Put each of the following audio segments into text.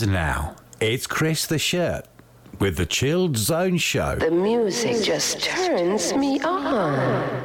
And now, it's Chris the Shirt with the Chilled Zone Show. The music just turns me on.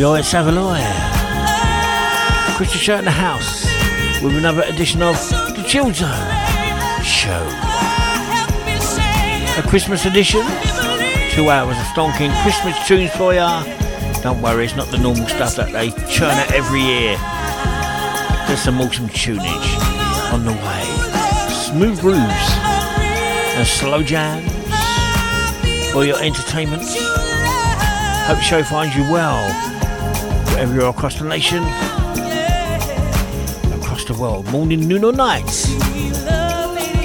we always have a lawyer. Chris the Shirt in the house with another edition of The Chill Zone Show. A Christmas edition. Two hours of stonking Christmas tunes for ya. Don't worry, it's not the normal stuff that they churn out every year. There's some awesome tunage on the way. Smooth grooves and slow jams for your entertainment. Hope the show finds you well you across the nation, across the world, morning, noon, or night,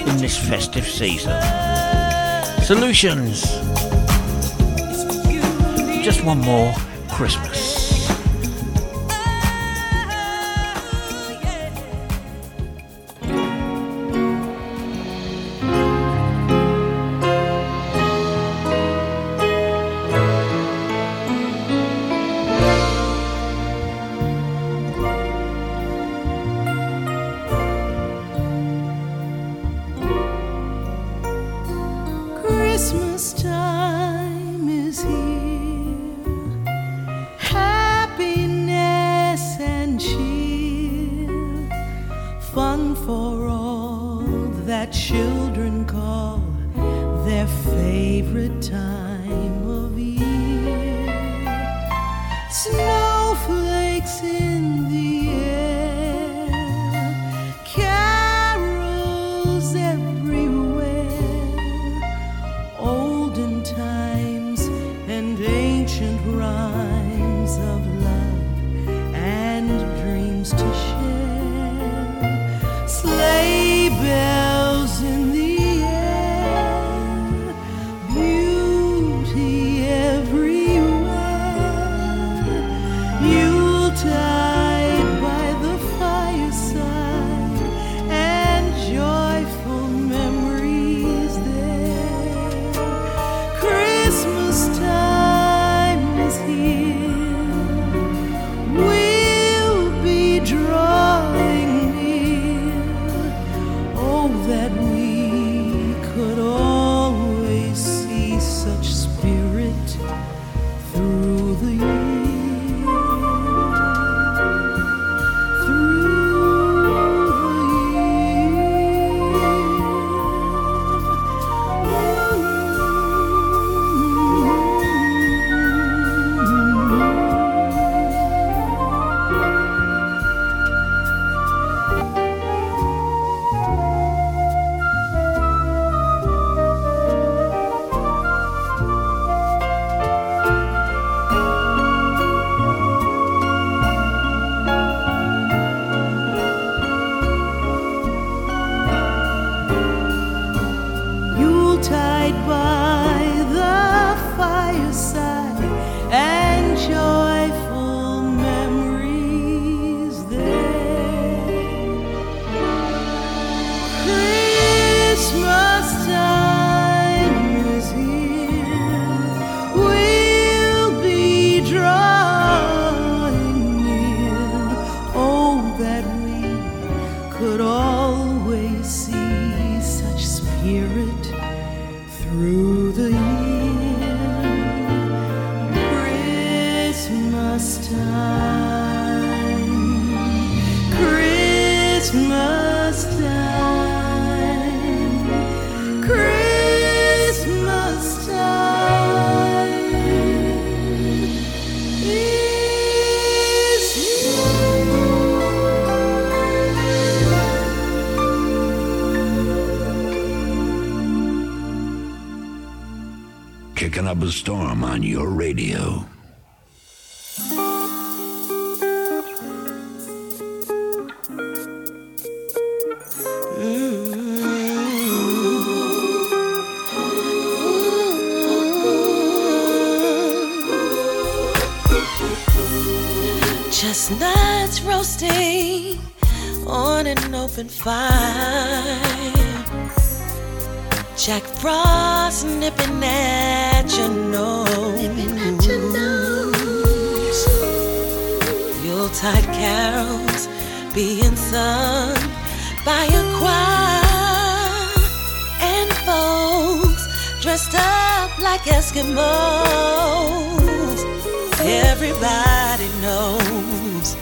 in this festive season. Solutions. Just one more. Christmas up a storm on your radio. Eskimos. Everybody knows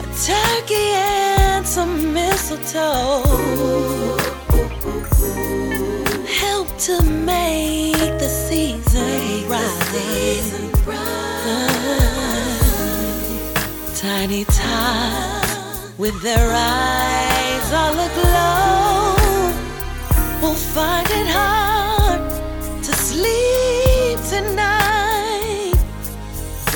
a turkey and some mistletoe help to make the season right. Tiny tots with their eyes all aglow will find it hard.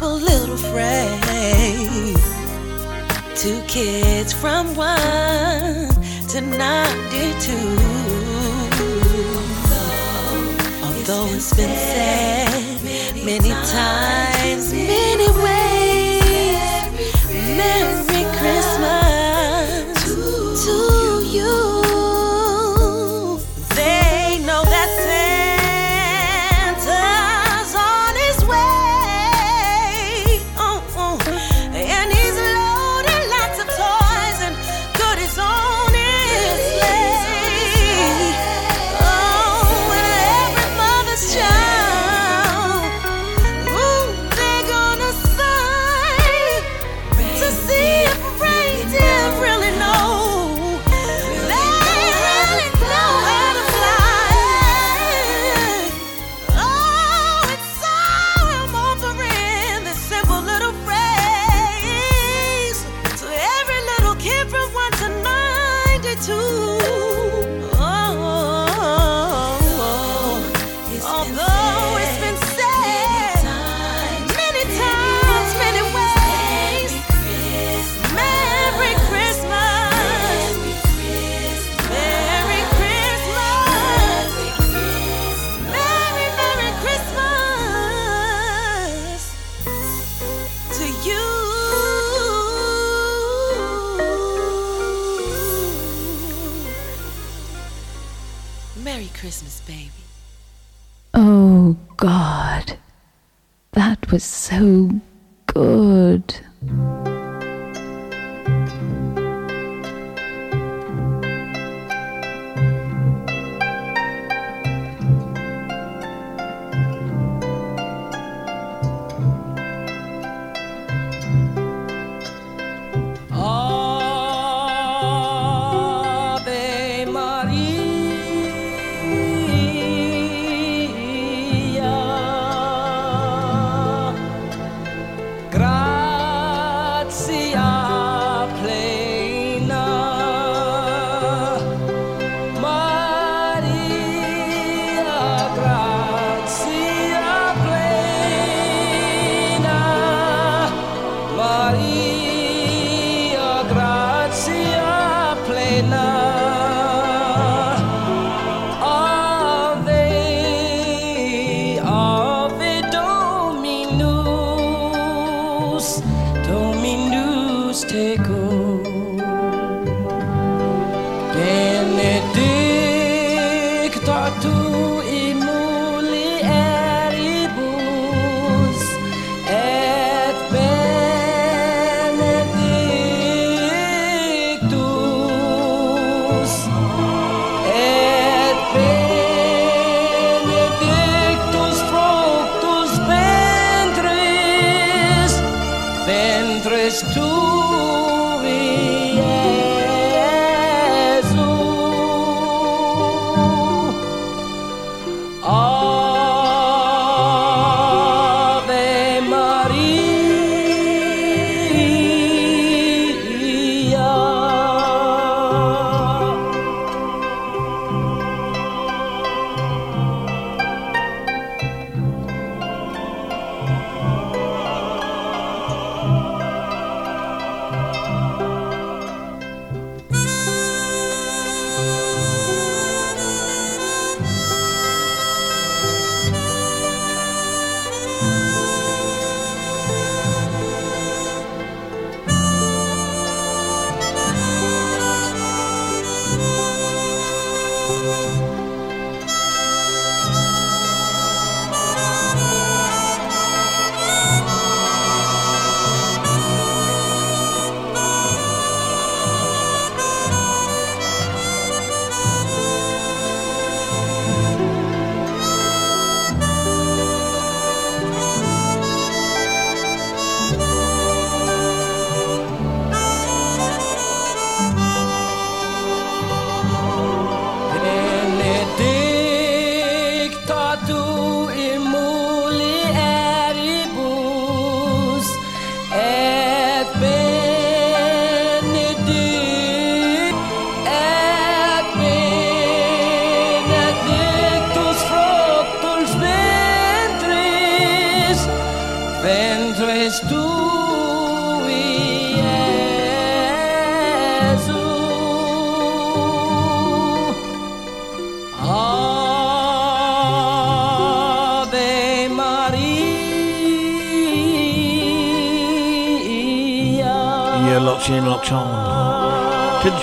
simple little phrase. Two kids from one to 92. Although, Although it's been, said many, many times, times, many ways, many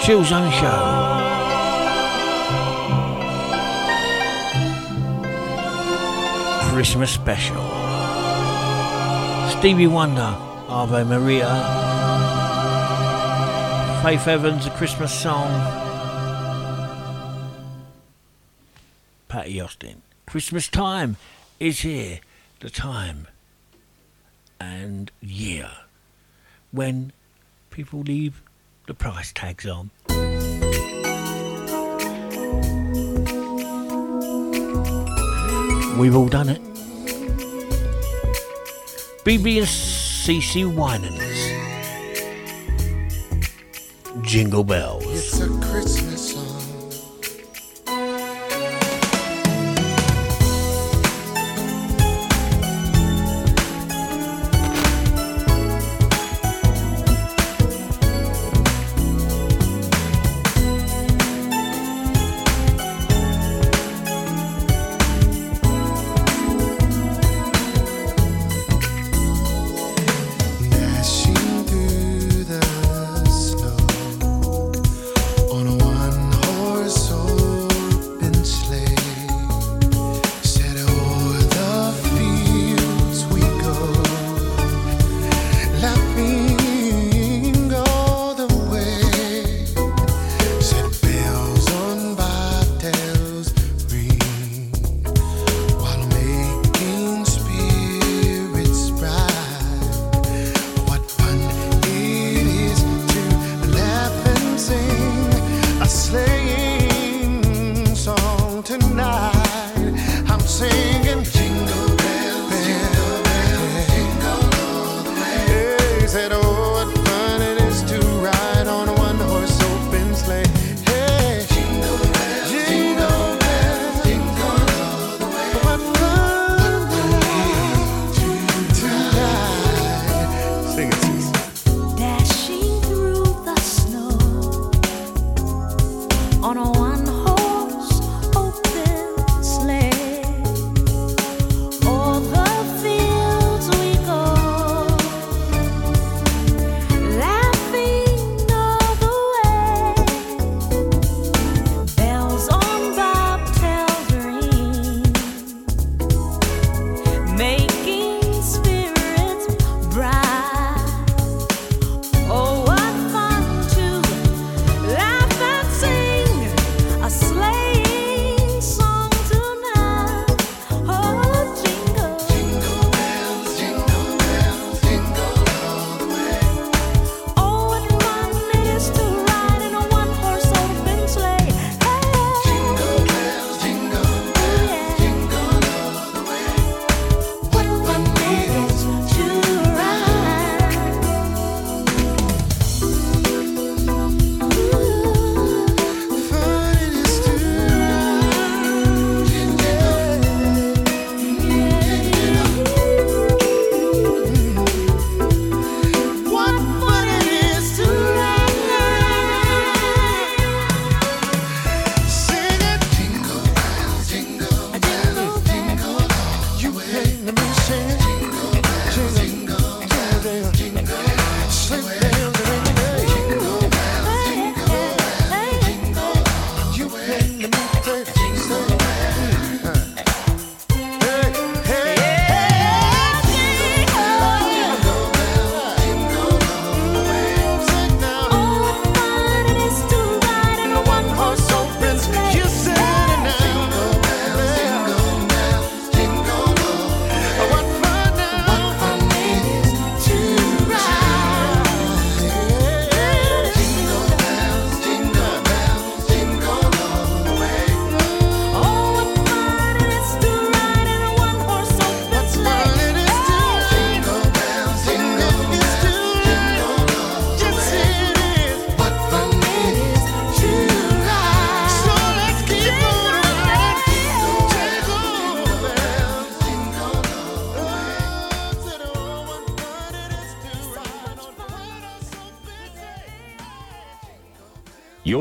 Chill Show. Christmas special. Stevie Wonder, Ave Maria. Faith Evans, a Christmas song. Patti Austin. Christmas time is here. The time and year when people leave the price tags on. We've all done it. BeBe and CeCe Winans. Jingle bells. It's a Christmas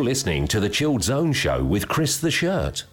listening to the Chilled Zone Show with Chris the Shirt.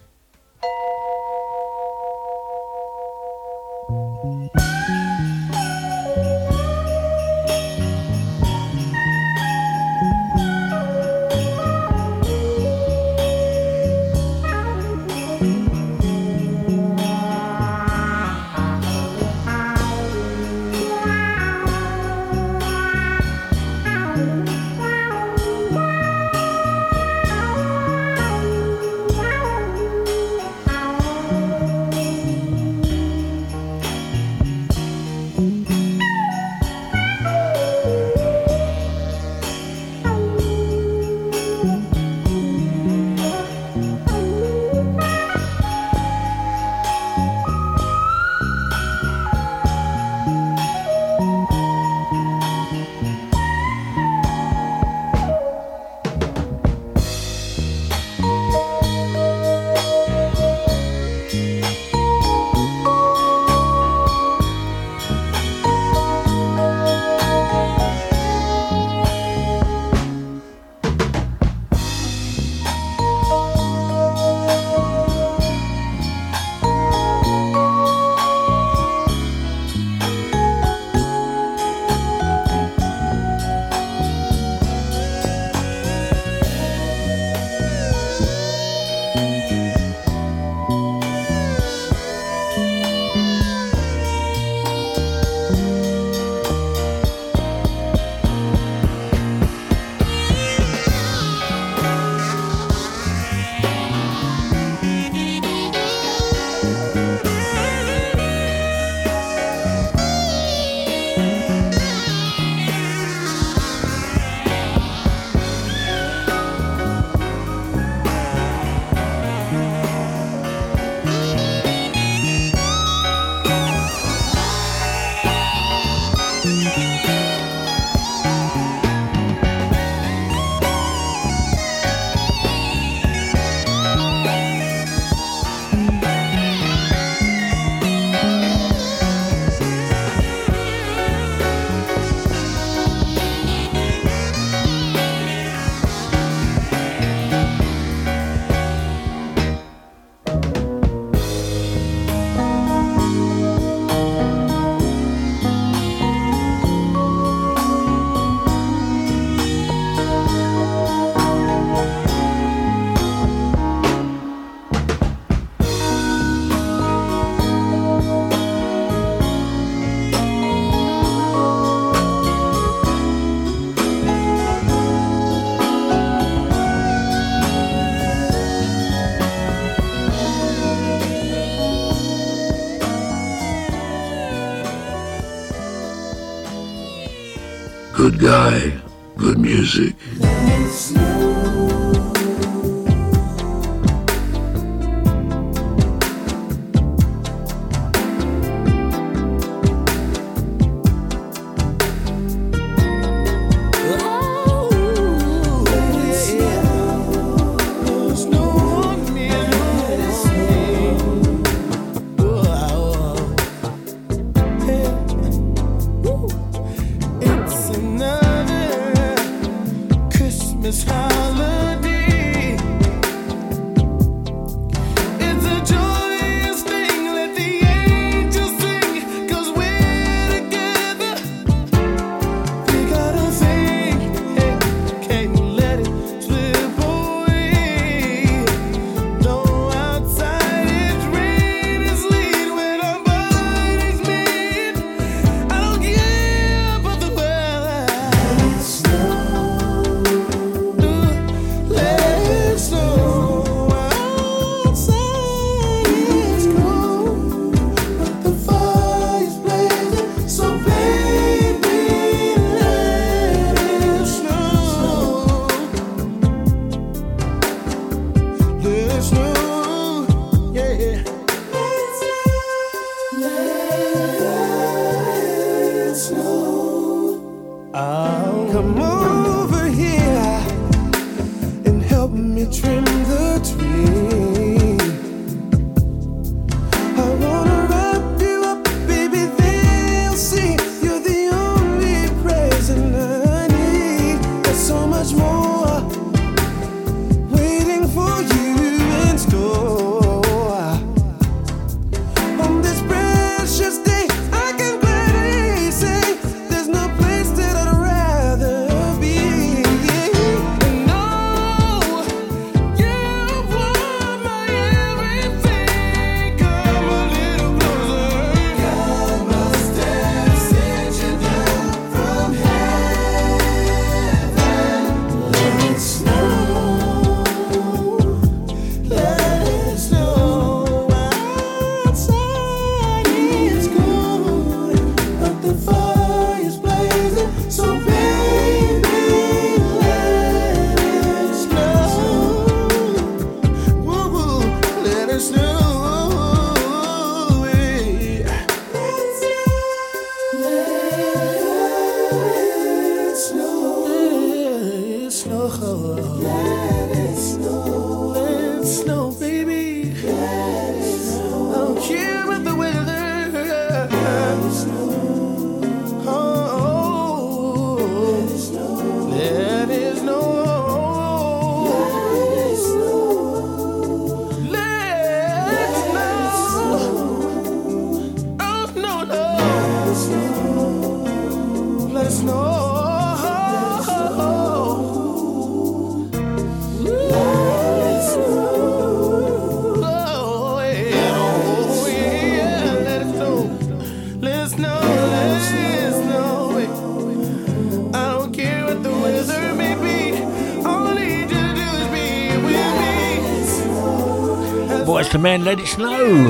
and Let It Snow.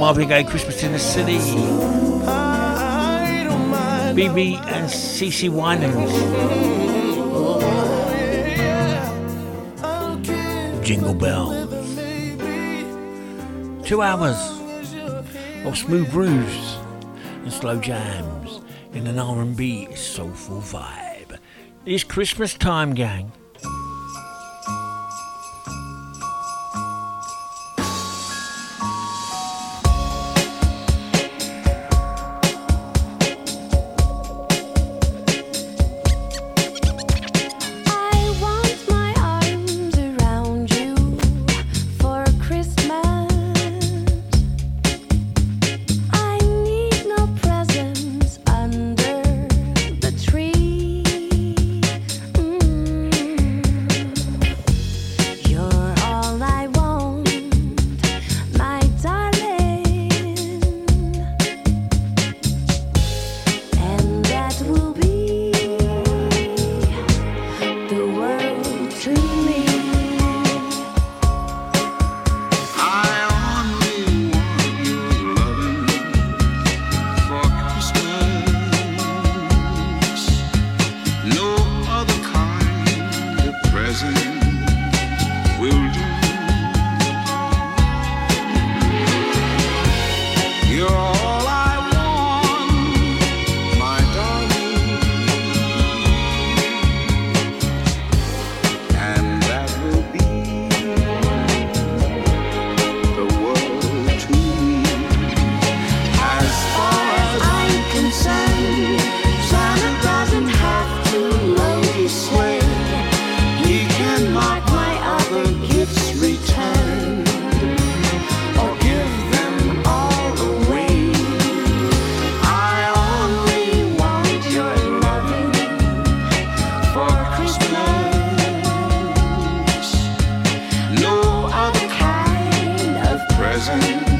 Marvin Gaye, Christmas in the City. BeBe and CeCe Winans. Jingle Bells. Two hours of smooth grooves and slow jams in an R&B soulful vibe. It's Christmas time, gang. prison.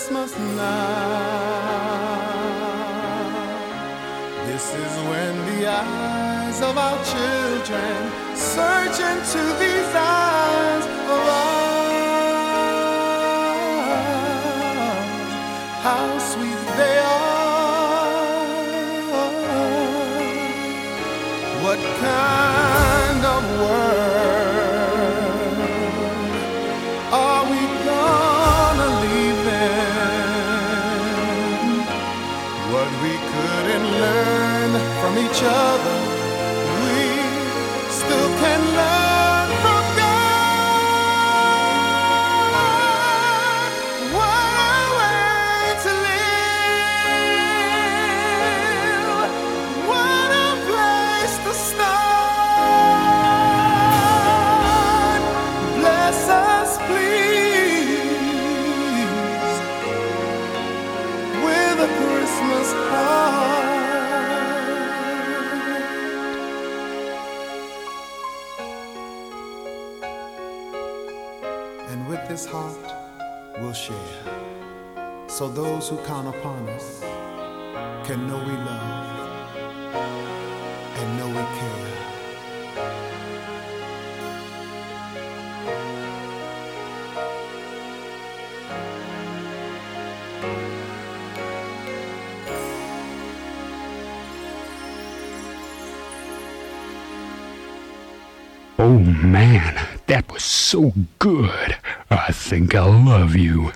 Christmas now. This is when the eyes of our children search into these eyes of ours. How sweet they are. What kind of world each other, So those who count upon us can know we love and know we care. Oh man, that was so good. I think I love you.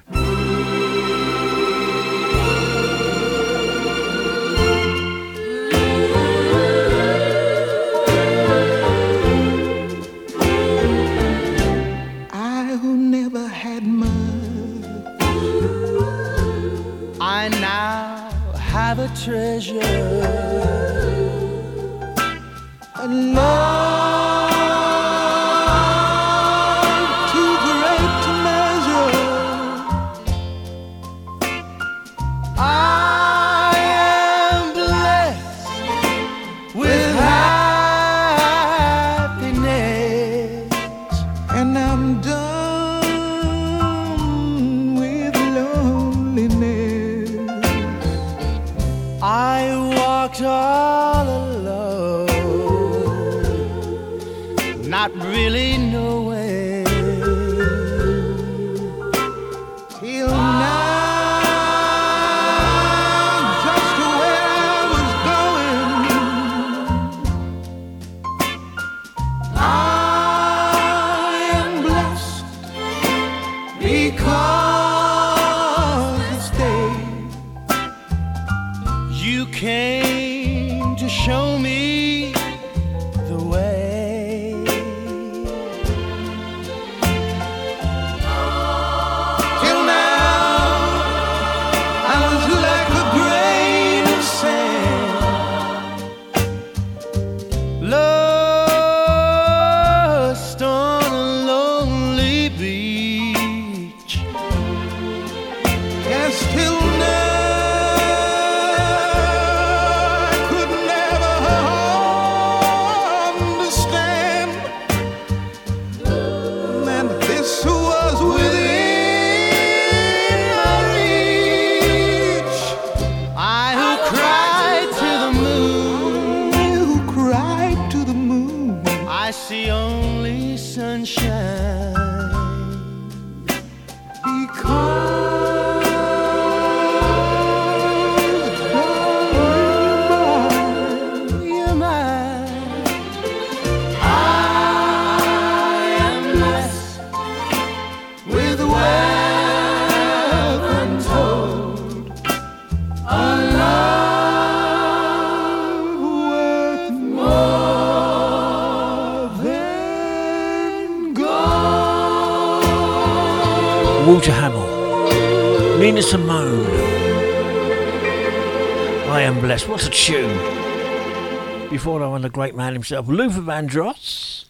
I. What a tune! Before that one, the great man himself, Luther Vandross,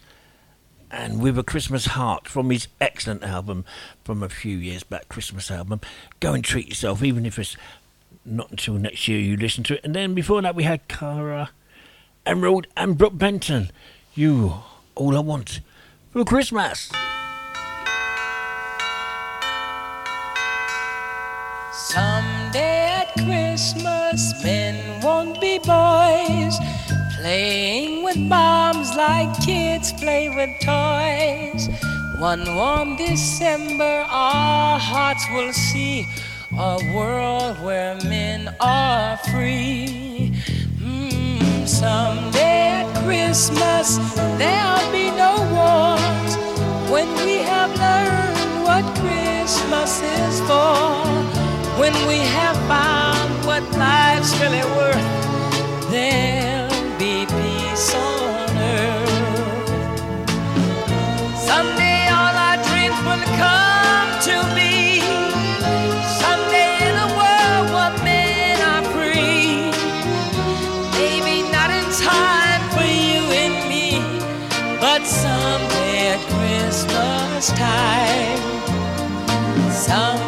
and with a Christmas heart from his excellent album from a few years back, Christmas album. Go and treat yourself, even if it's not until next year you listen to it. And then before that, we had Caro Emerald and Brook Benton. You, all I want for Christmas. my kids play with toys. One warm December, our hearts will see a world where men are free. Mm, someday at Christmas, there'll be no wars when we have learned what Christmas is for. When we have found what life's really worth, then. last time. Some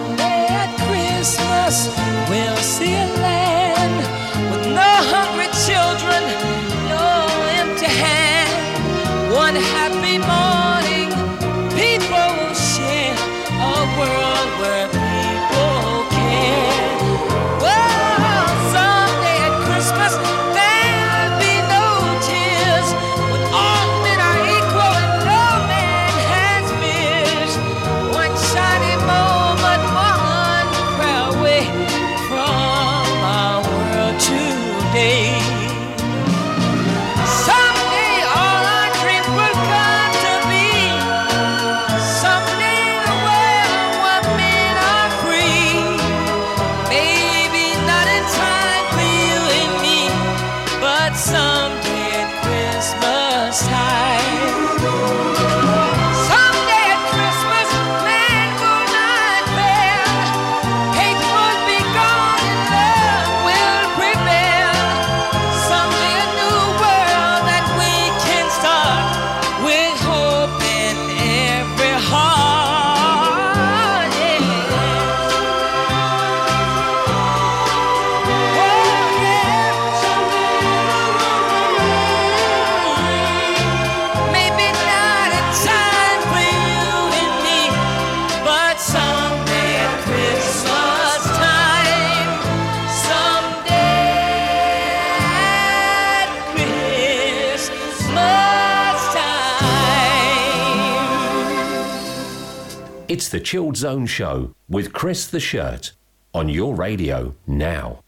It's the Chilled Zone Show with Chris the Shirt on your radio now.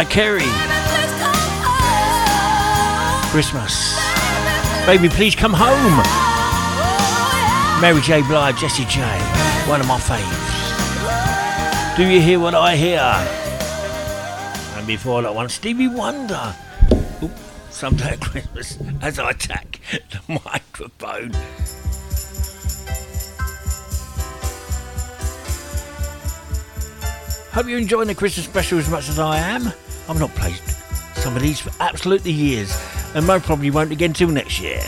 by Carey. Christmas. Baby, please come home. Mary J. Blige, Jessie J. One of my faves. Do you hear what I hear? And before that one, Stevie Wonder. Ooh, someday at Christmas, as I attack the microphone. Hope you're enjoying the Christmas special as much as I am. I've not played some of these for absolutely years, and most probably won't again till next year.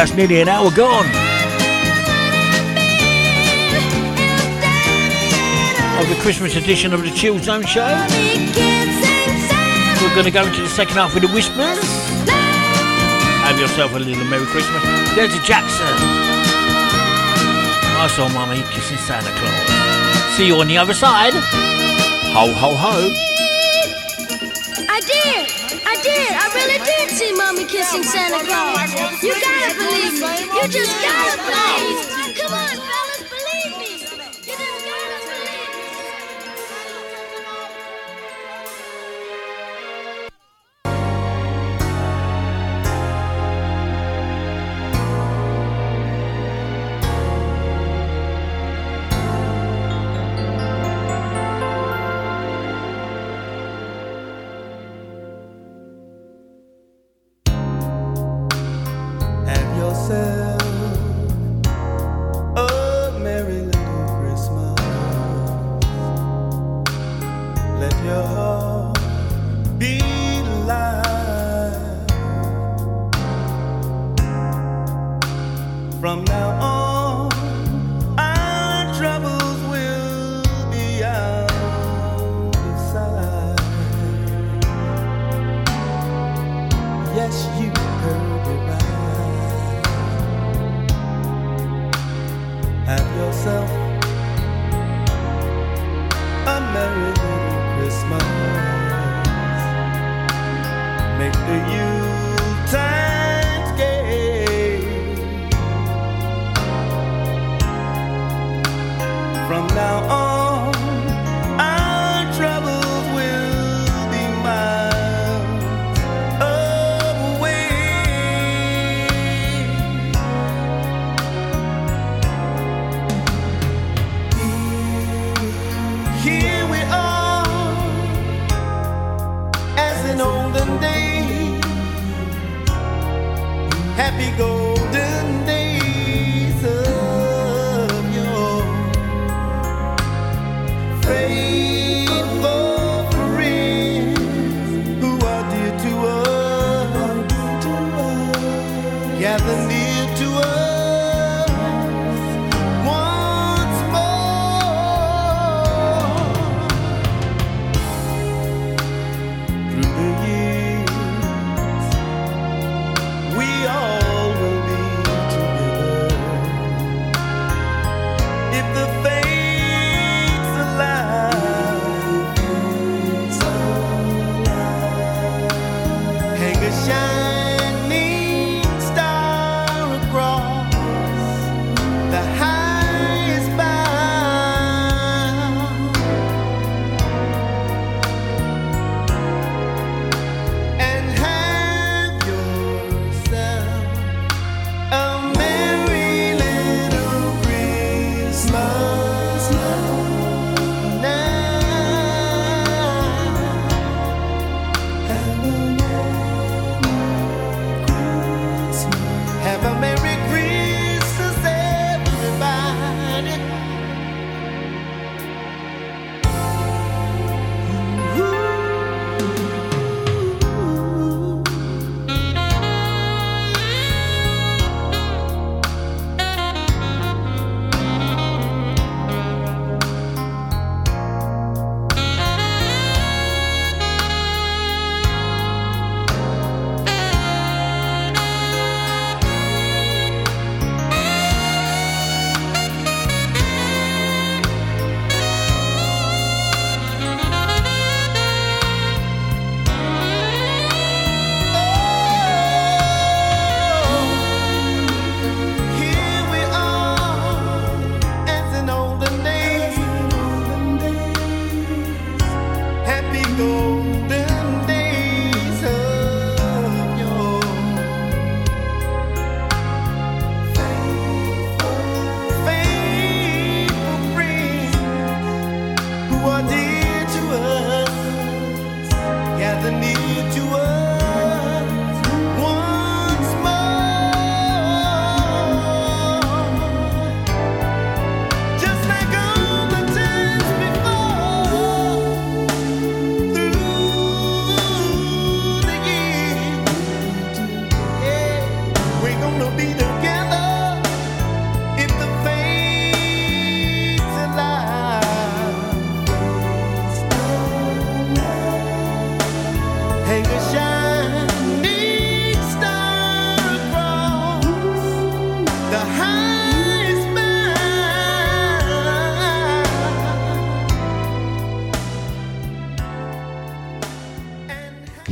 That's nearly an hour gone. Of the Christmas edition of the Chill Zone Show. We're going to go into the second half with the Whispers. Have yourself a little Merry Christmas. There's a Jackson. I saw Mummy kissing Santa Claus. See you on the other side. Ho, ho, ho. I did. I did. I really see mommy kissing Santa Claus. You gotta believe me. You just gotta believe.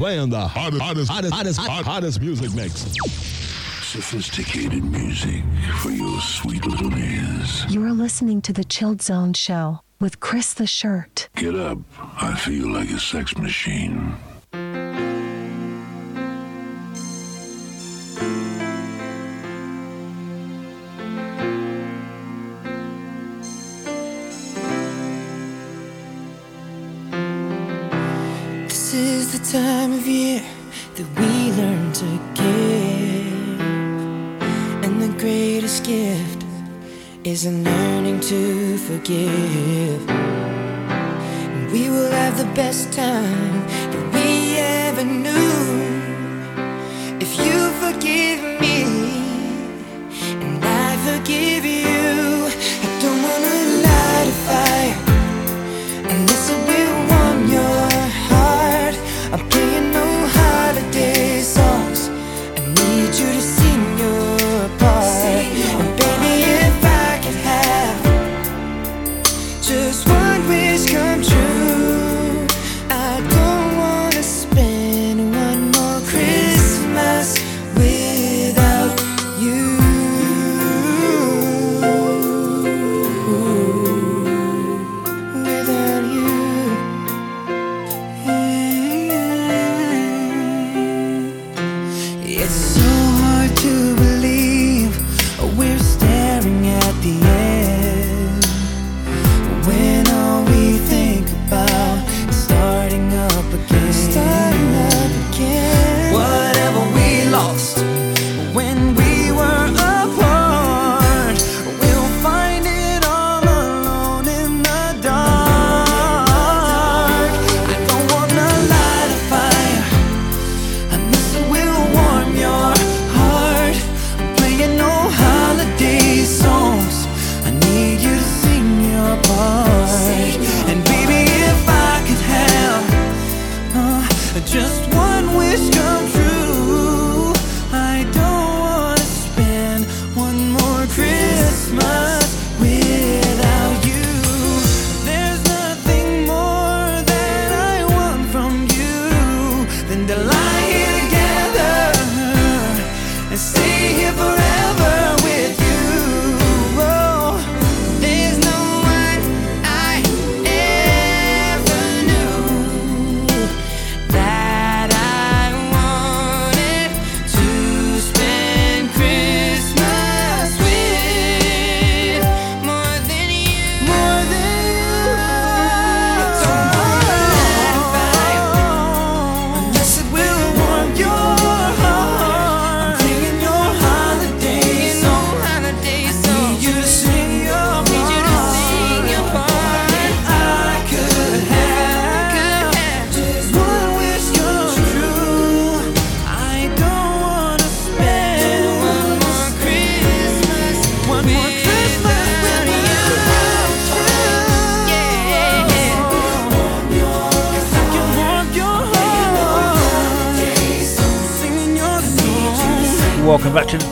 playing the hottest, hottest, hottest, hottest, hottest music mix. Sophisticated music for your sweet little ears. You're listening to The Chilled Zone Show with Chris the Shirt. Get up. I feel like a sex machine. is learning to forgive. We will have the best time that we ever knew.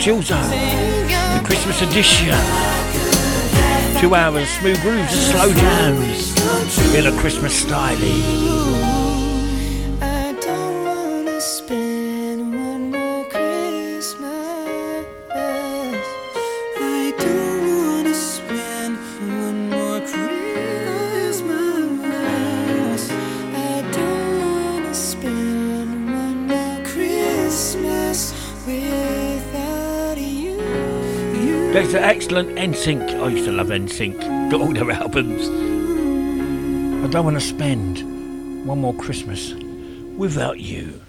Chillzone, the Christmas edition. Two hours, smooth grooves, slow jams, a Christmas styling. Next an excellent NSYNC. I used to love NSYNC. Got all their albums. I don't want to spend one more Christmas without you.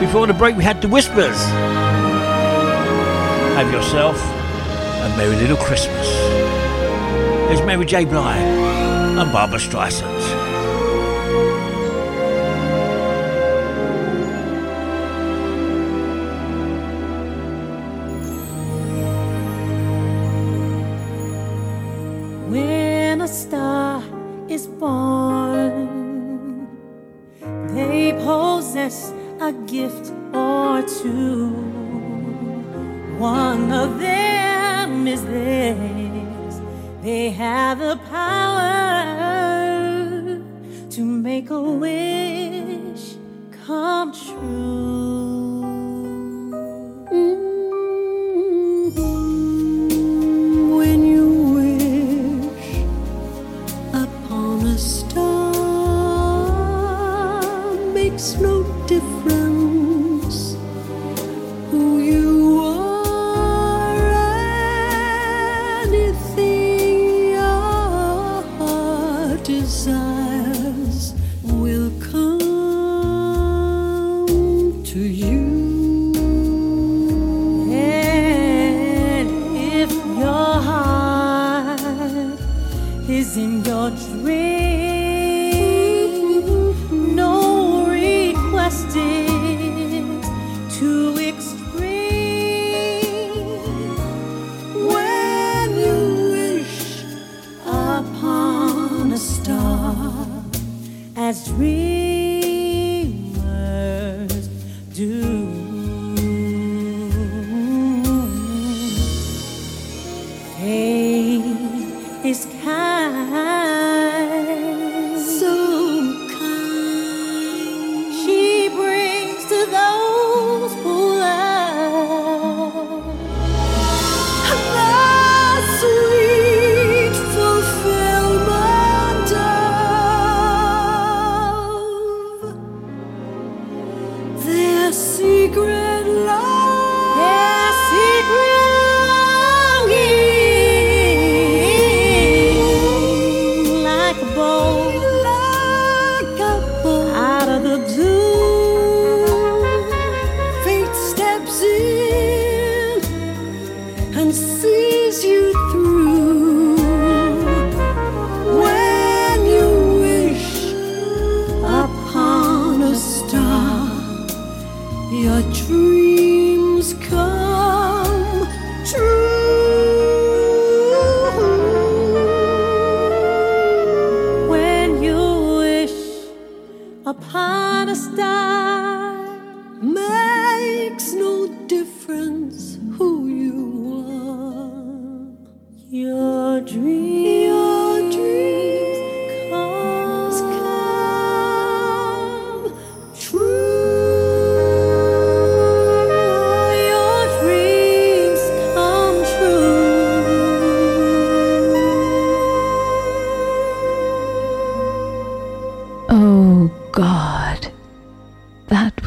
Before the break, we had the whispers. Have yourself a merry little Christmas. It's Mary J. Blige and Barbra Streisand.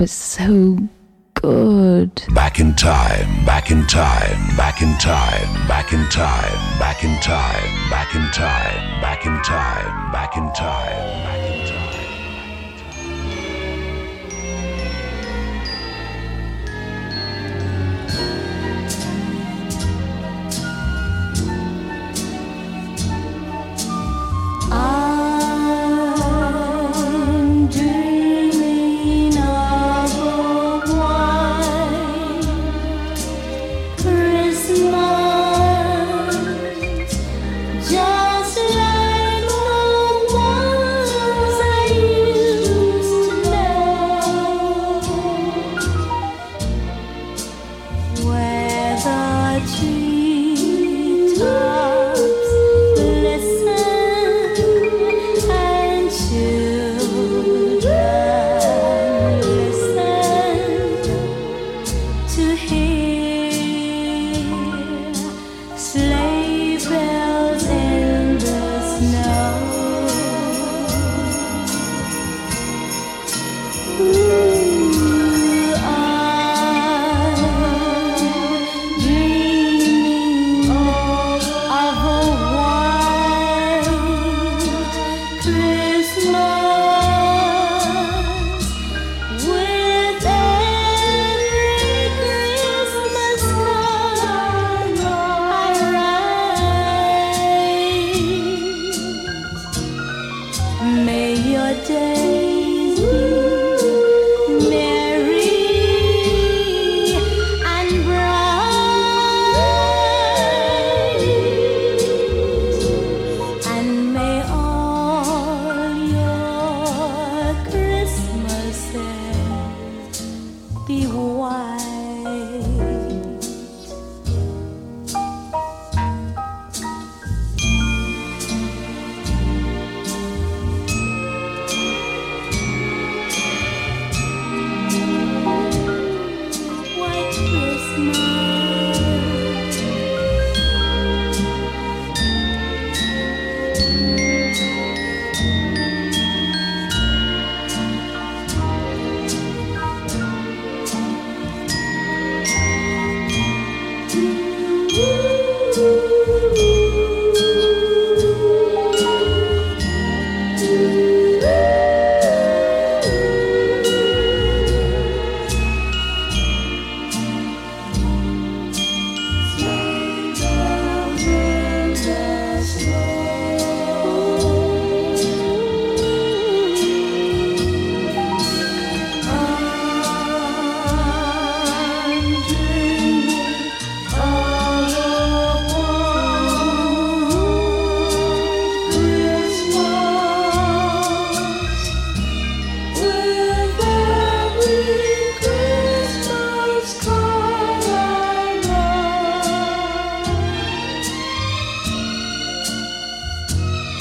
was so good. Back in time, back in time, back in time, back in time, back in time, back in time, back in time, back in time, back in time.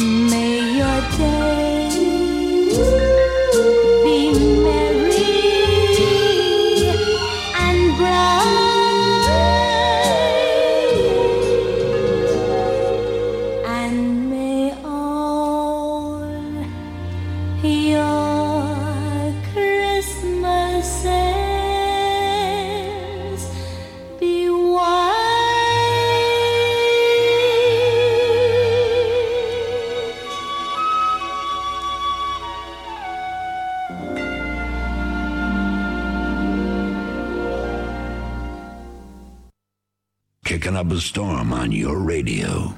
make Cyberstorm on your radio.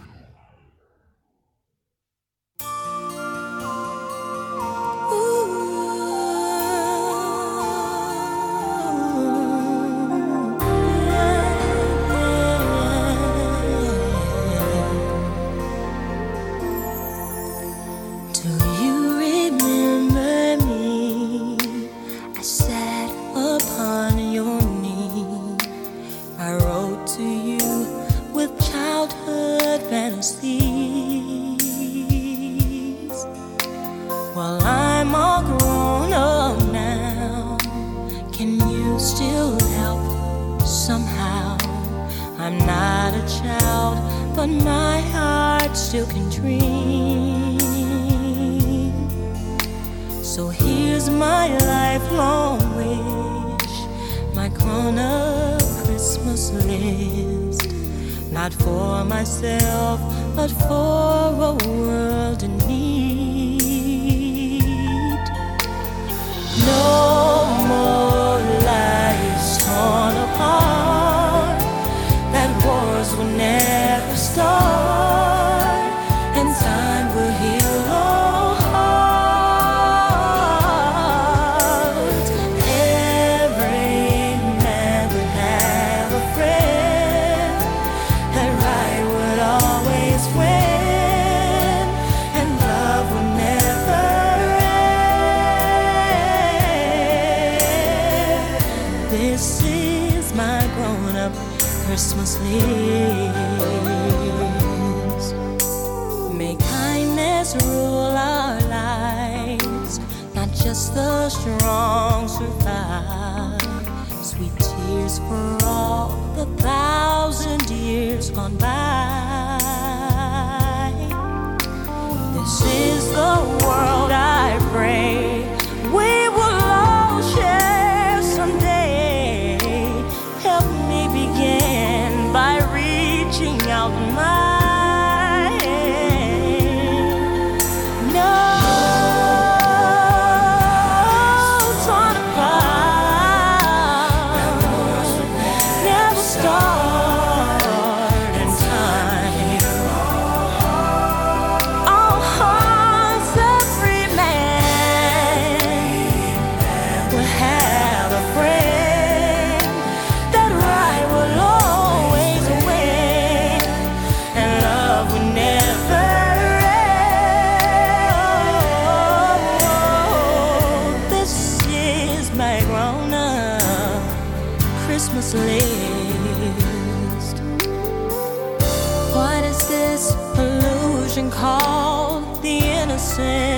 sé.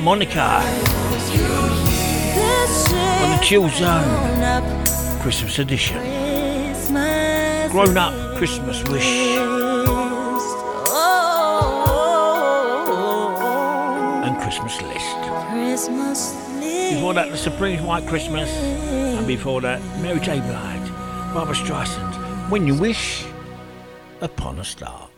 Monica. On the Chill Zone. Christmas edition. Grown up Christmas wish. And Christmas list. Before that, the Supreme White Christmas. And before that, Mary J. Blige, Barbra Streisand. When you wish upon a star.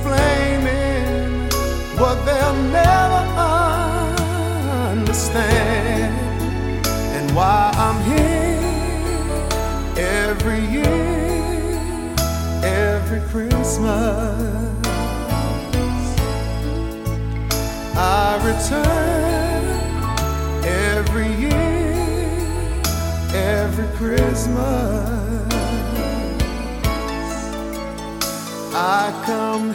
explaining what they'll never understand and why I'm here every year, every Christmas. I return every year, every Christmas. I come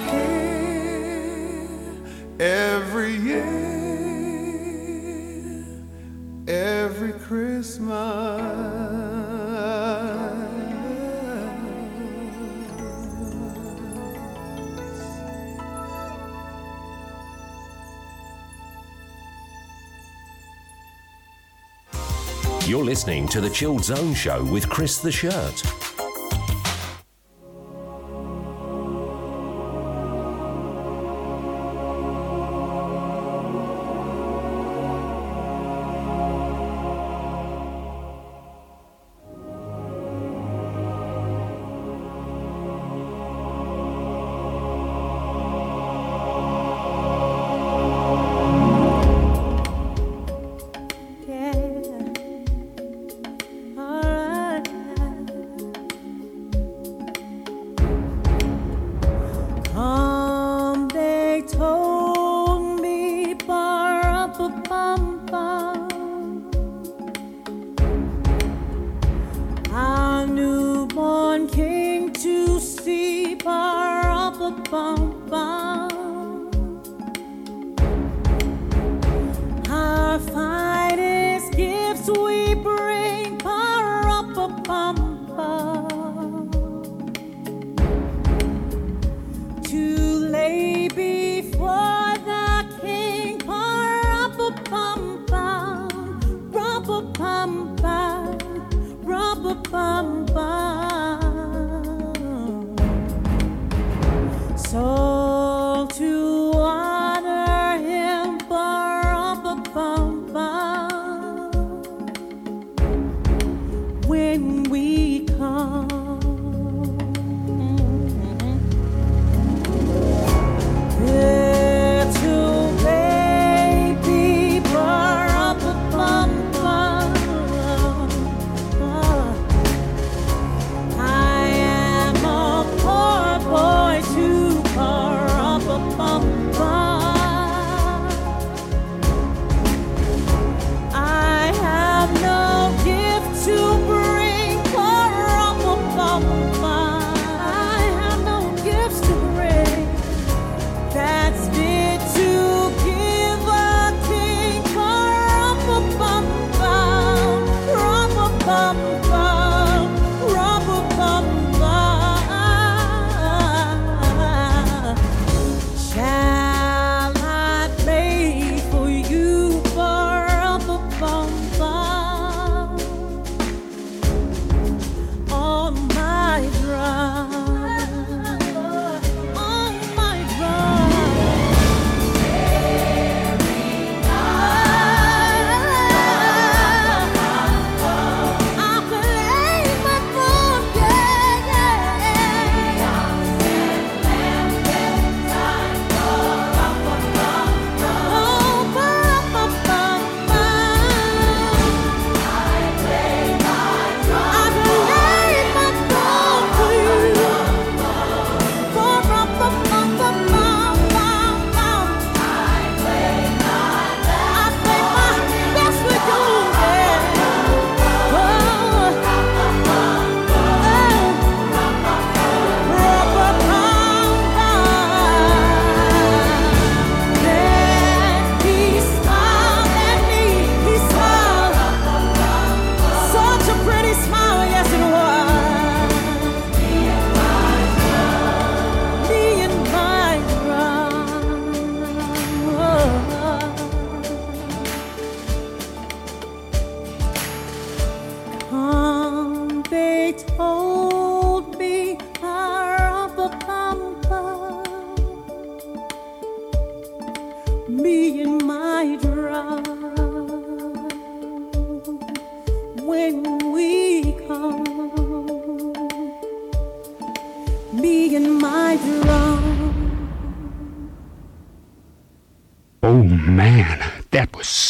listening to the Chilled Zone Show with Chris the Shirt.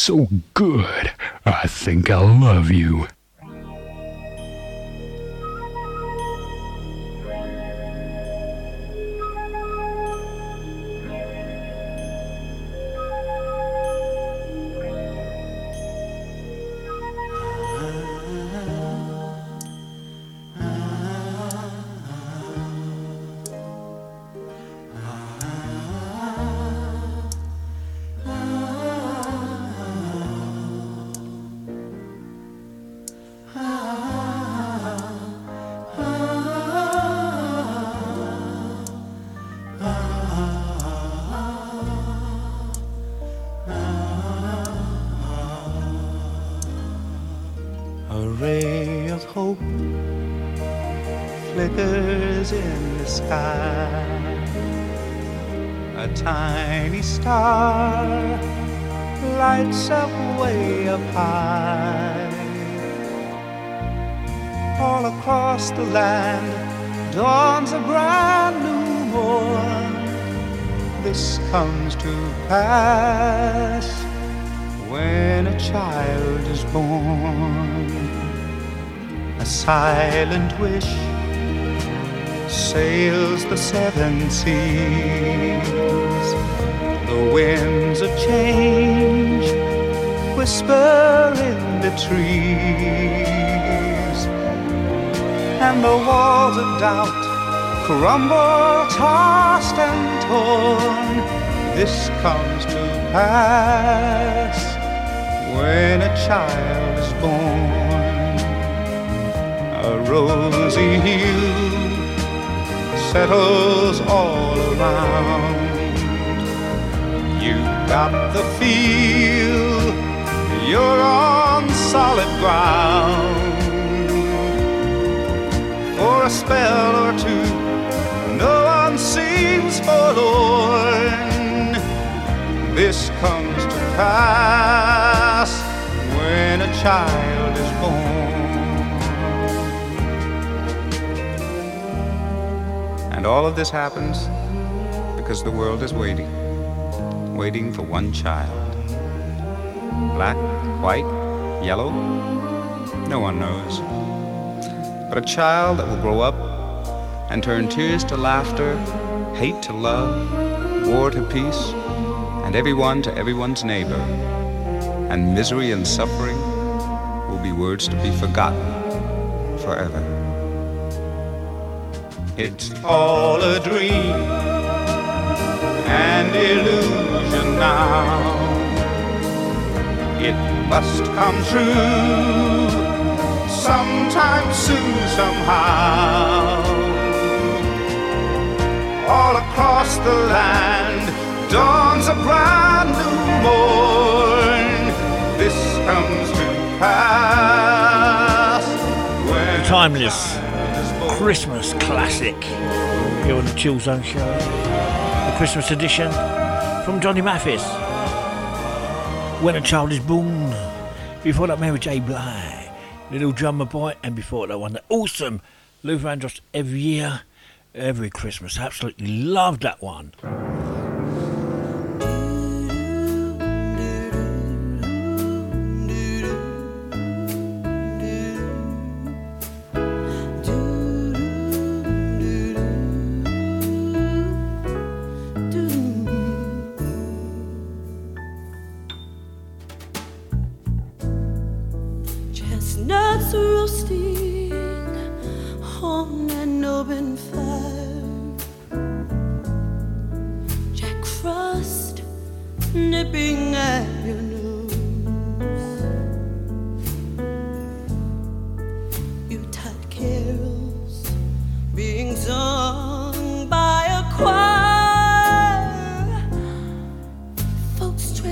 gezogen. Hope flickers in the sky. A tiny star lights up way up high. All across the land dawns a brand new morn. This comes to pass when a child is born. A silent wish sails the seven seas. The winds of change whisper in the trees. And the walls of doubt crumble, tossed and torn. This comes to pass when a child is born. A rosy hue settles all around. You got the feel, you're on solid ground. For a spell or two, no one seems forlorn. This comes to pass when a child And all of this happens because the world is waiting, waiting for one child. Black, white, yellow, no one knows. But a child that will grow up and turn tears to laughter, hate to love, war to peace, and everyone to everyone's neighbor. And misery and suffering will be words to be forgotten forever. It's all a dream, and illusion now. It must come true sometime soon, somehow. All across the land dawns a brand new morn. This comes to pass Timeless Christmas classic here on the Chill Zone Show. The Christmas edition from Johnny Mathis. When a Child is Born. Before that, Mary J. Blige. Little Drummer Boy. And before that one, the awesome Luther Vandross every year, every Christmas. Absolutely love that one.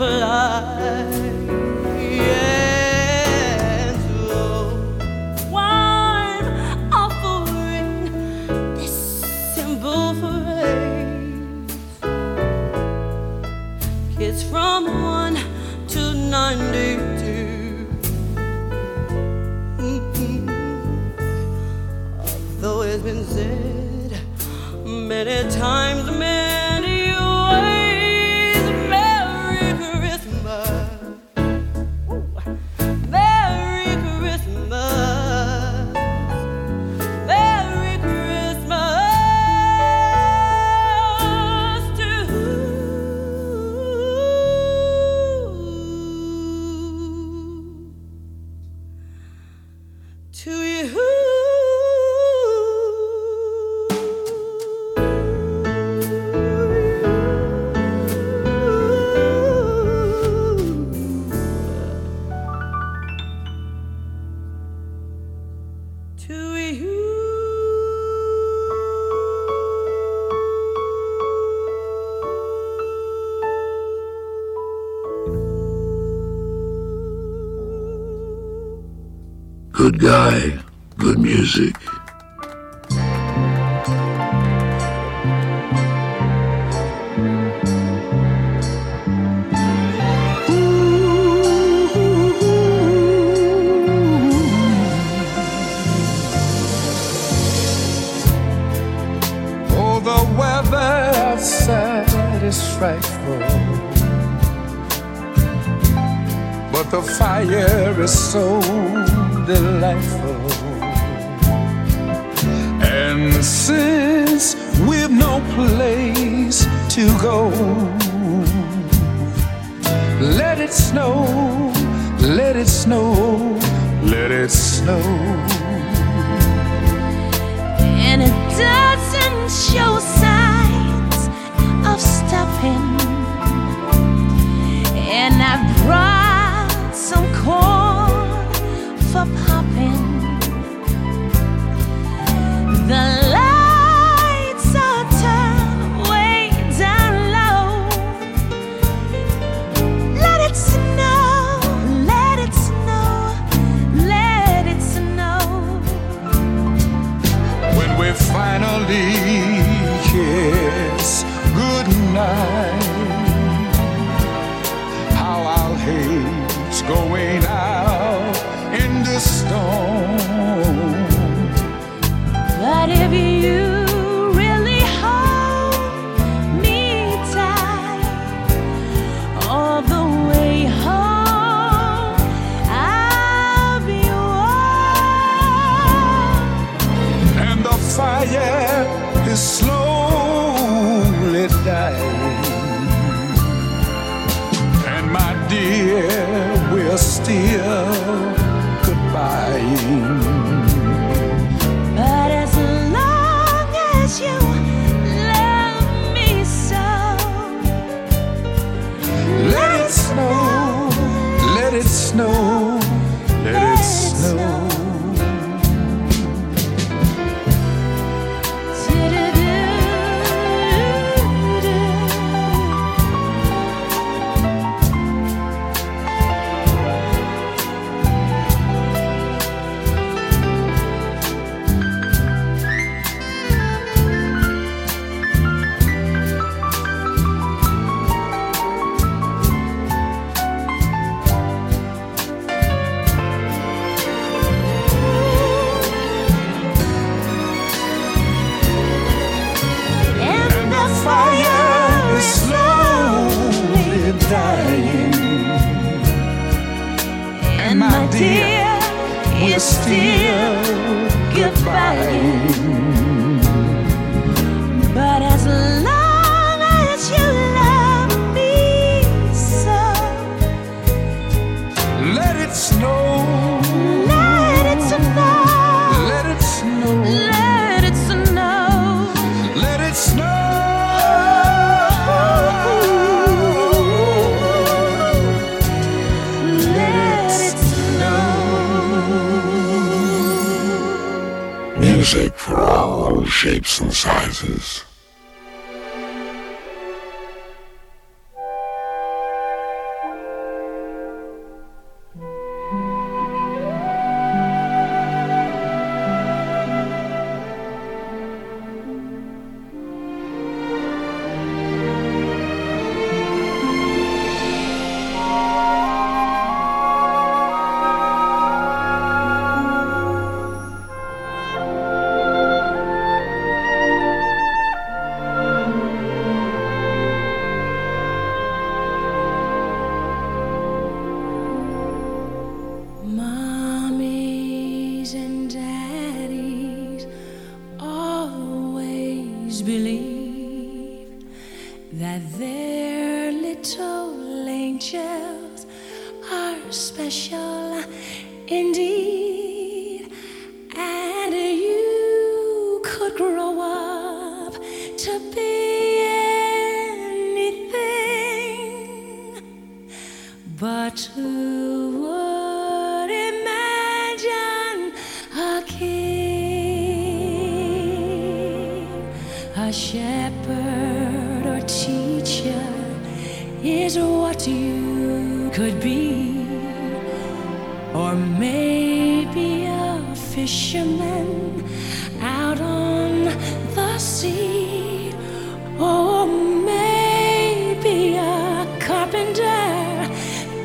fly. Guy, fisherman out on the sea. Or maybe a carpenter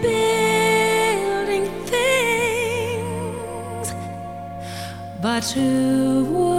building things. But who would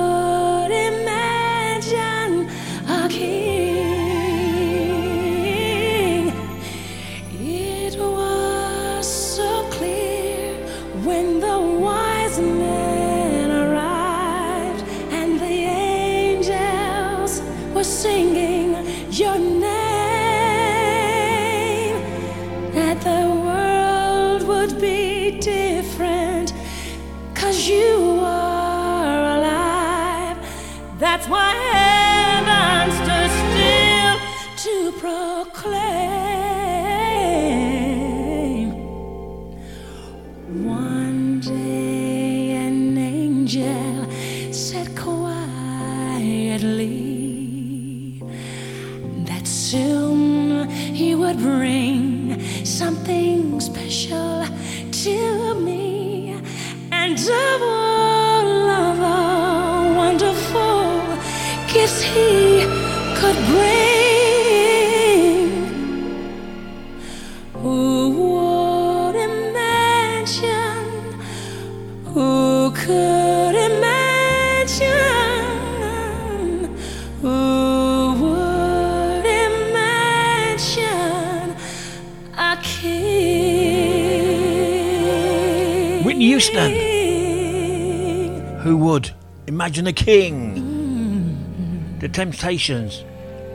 Imagine a King. The Temptations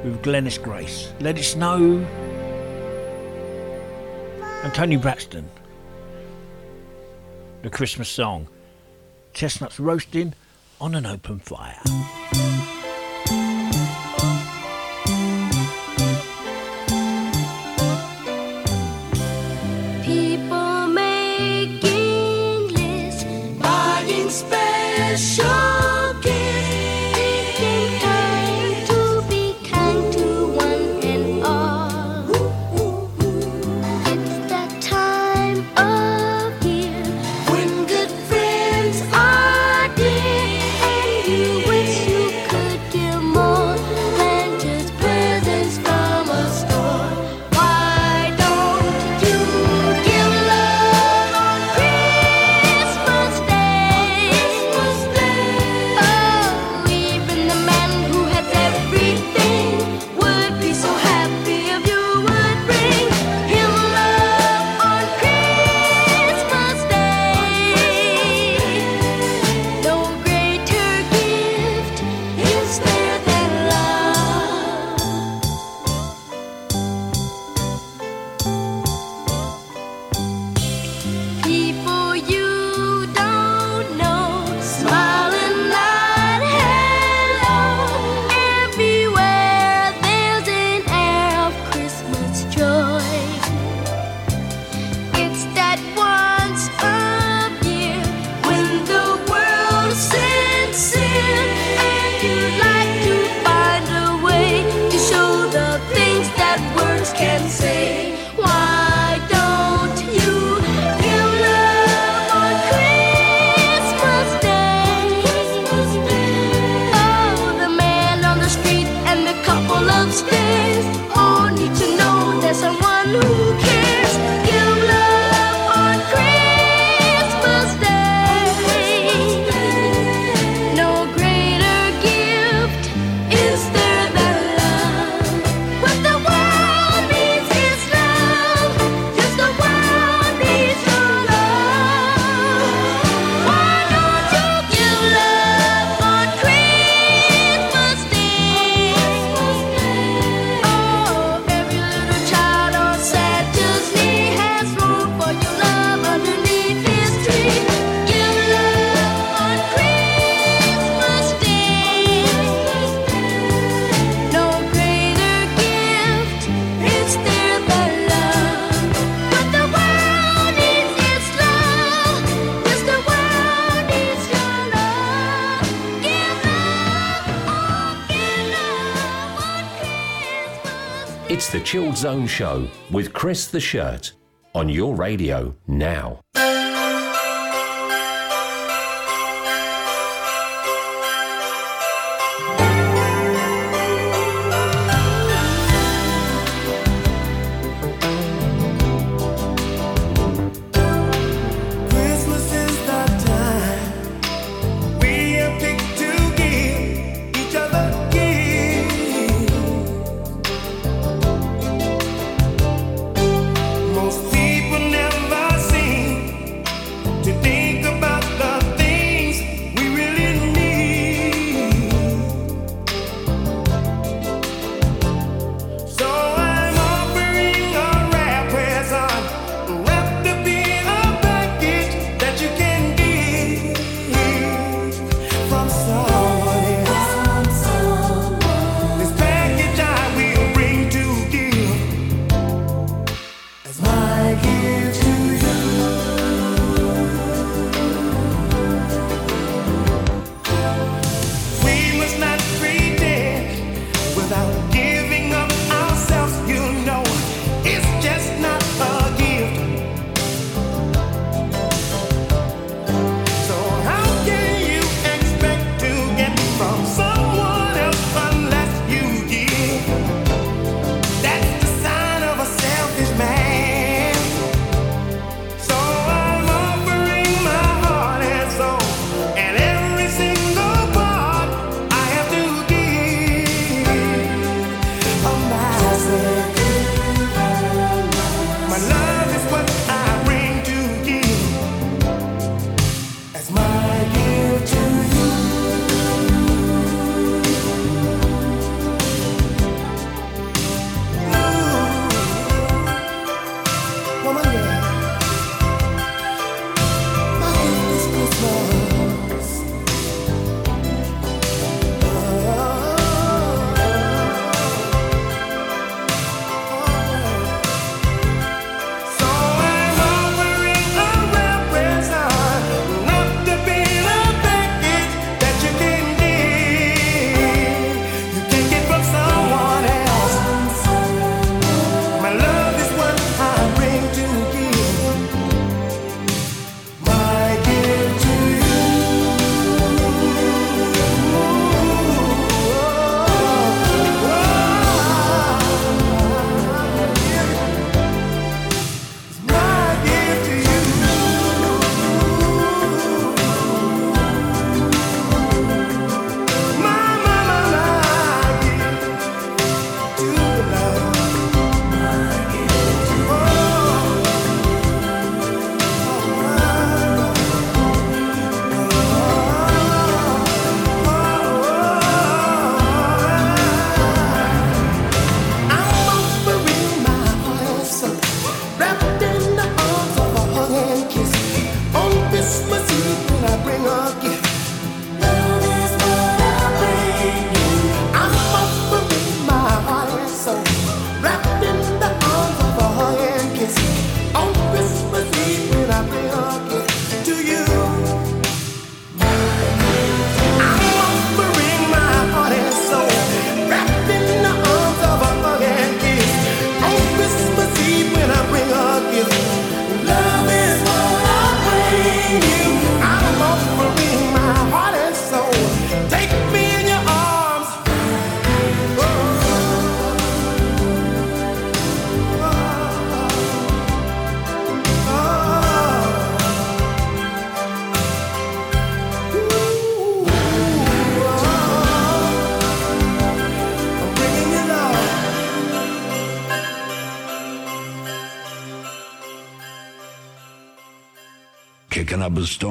with Glennis Grace, Let It Snow, and Toni Braxton. The Christmas song, Chestnuts Roasting on an Open Fire. People making lists, buying special. Zone Show with Chris the Shirt on your radio now. was stolen.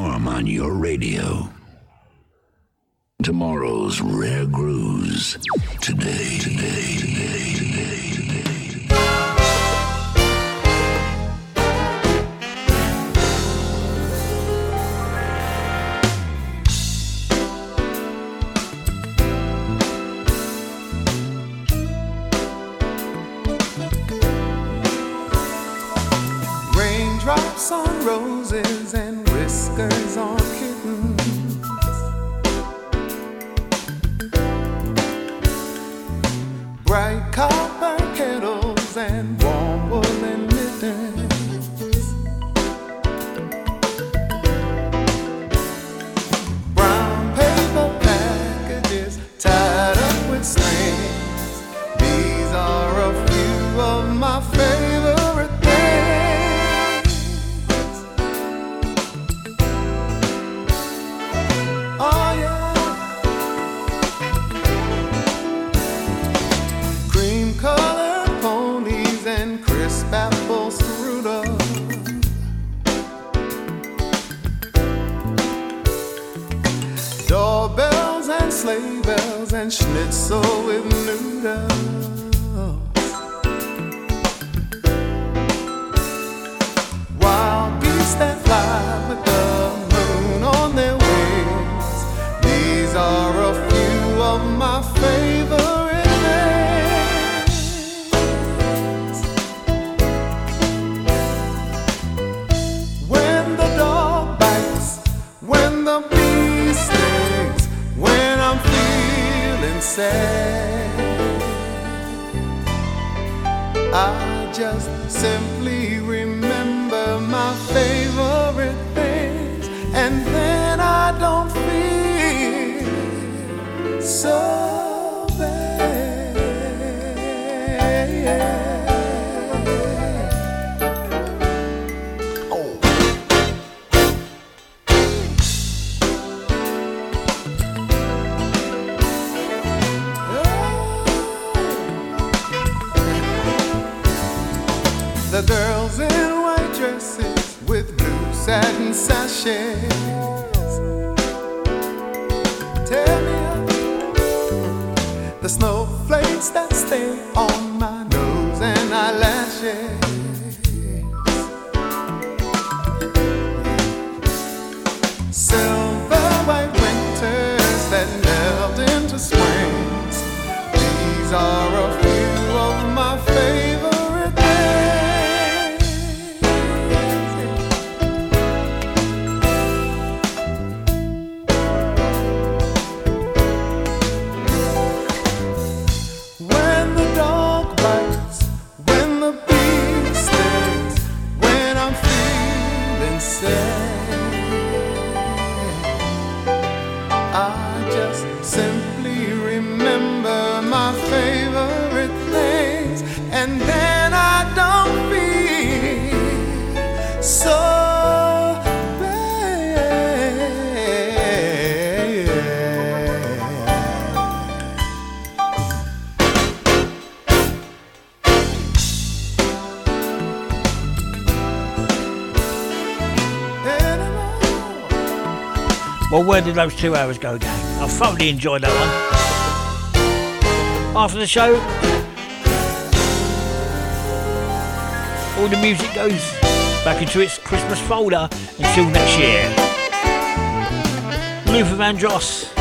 Did those two hours go, gang? I thoroughly enjoyed that one. After the show, all the music goes back into its Christmas folder until next year. Luther Vandross,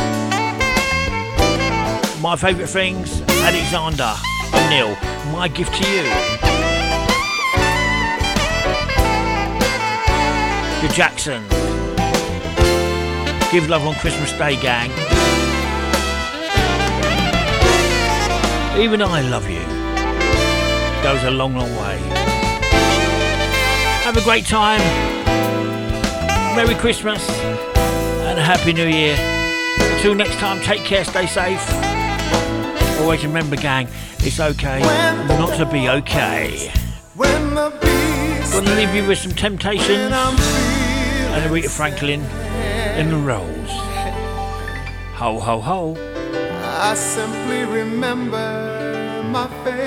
my favourite things, Alexander O'Neal, my gift to you. The Jackson. Give love on Christmas Day, gang. Even I love you. Goes a long, long way. Have a great time. Merry Christmas and a Happy New Year. Until next time, take care, stay safe. Always remember, gang, it's okay not to be okay. When the bees Gonna leave you with some Temptations and Aretha Franklin in the Rolls. Ho, ho, ho. I simply remember my favorite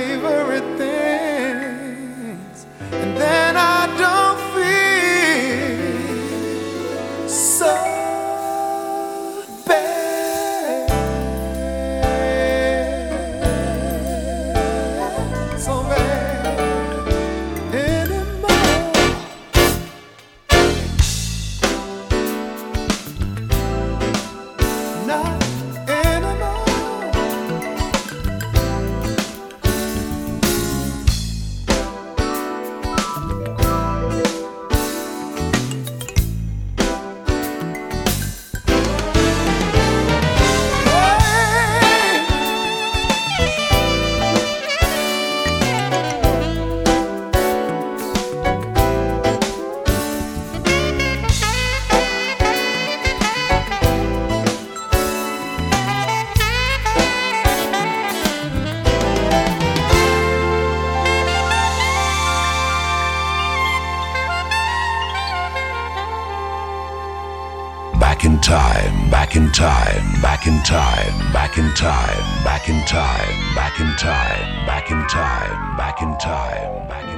back in time, back in time, back in time, back in time, back in time, back in time, back in time, back in time.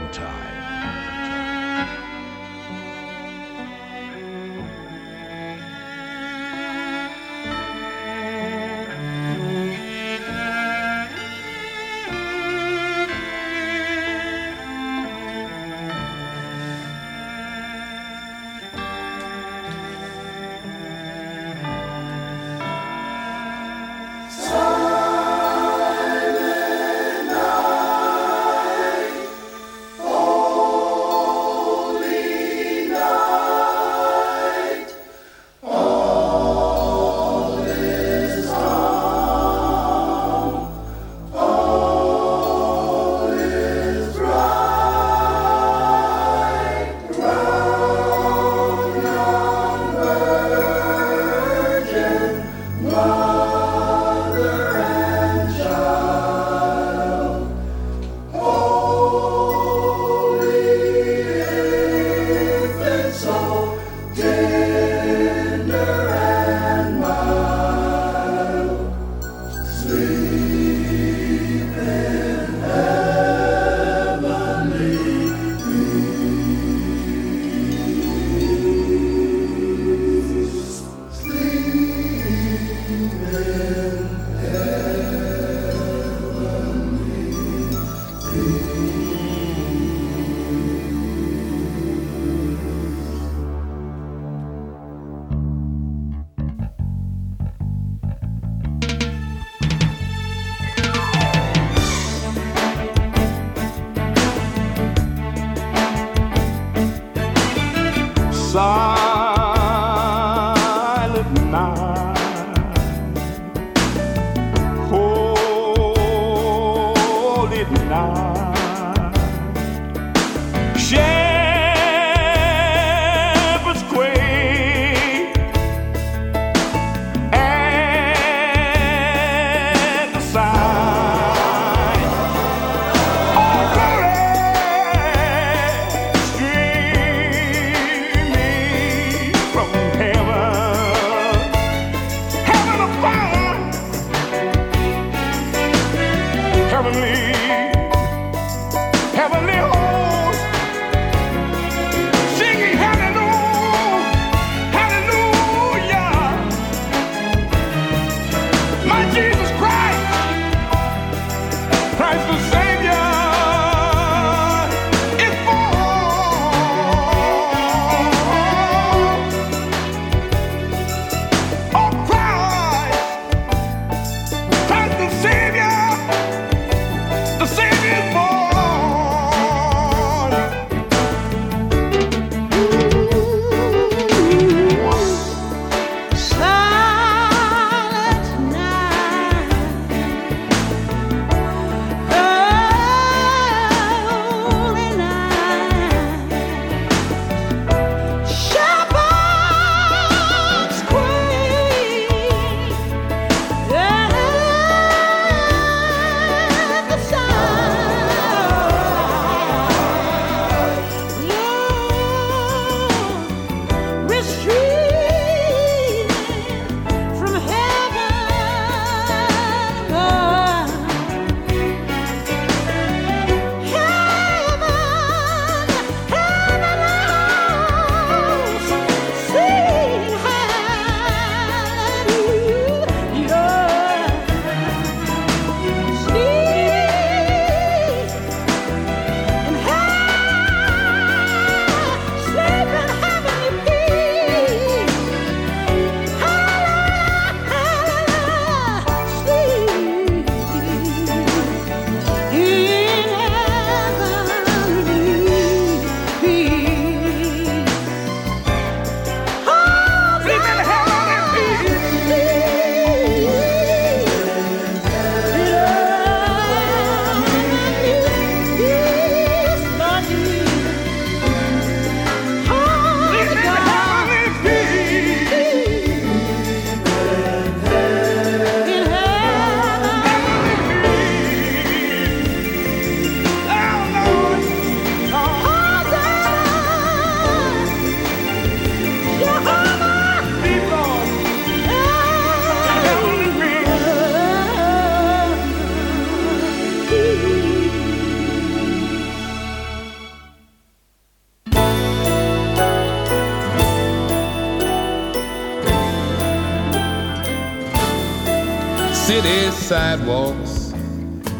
Sidewalks,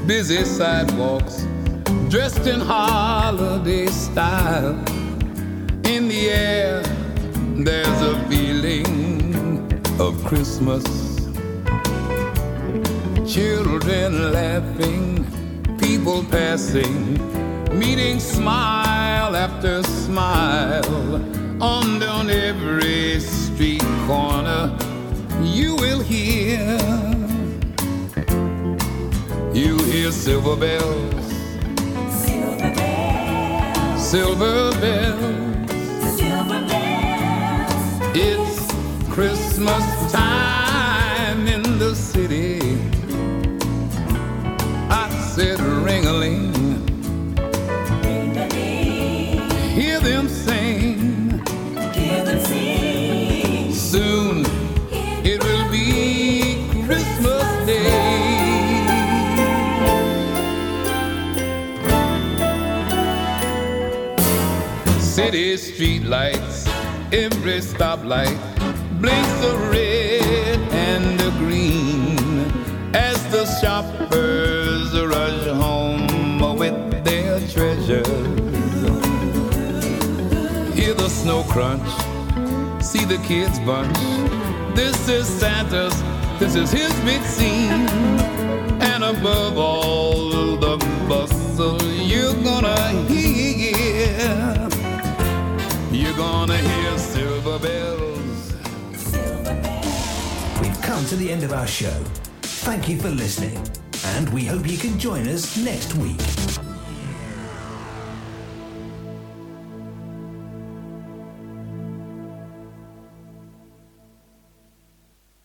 busy sidewalks, dressed in holiday style. In the air, there's a feeling of Christmas. Children laughing, people passing, meeting smile after smile. On down every street corner, you will hear. Hear silver bells, silver bells, silver bells, silver bells. It's Christmas City street lights, every stoplight blinks the red and the green as the shoppers rush home with their treasures. Hear the snow crunch, see the kids bunch. This is Santa's, this is his big scene. And above all the bustle, you're gonna hear, you're gonna hear silver bells. We've come to the end of our show. Thank you for listening, and we hope you can join us next week.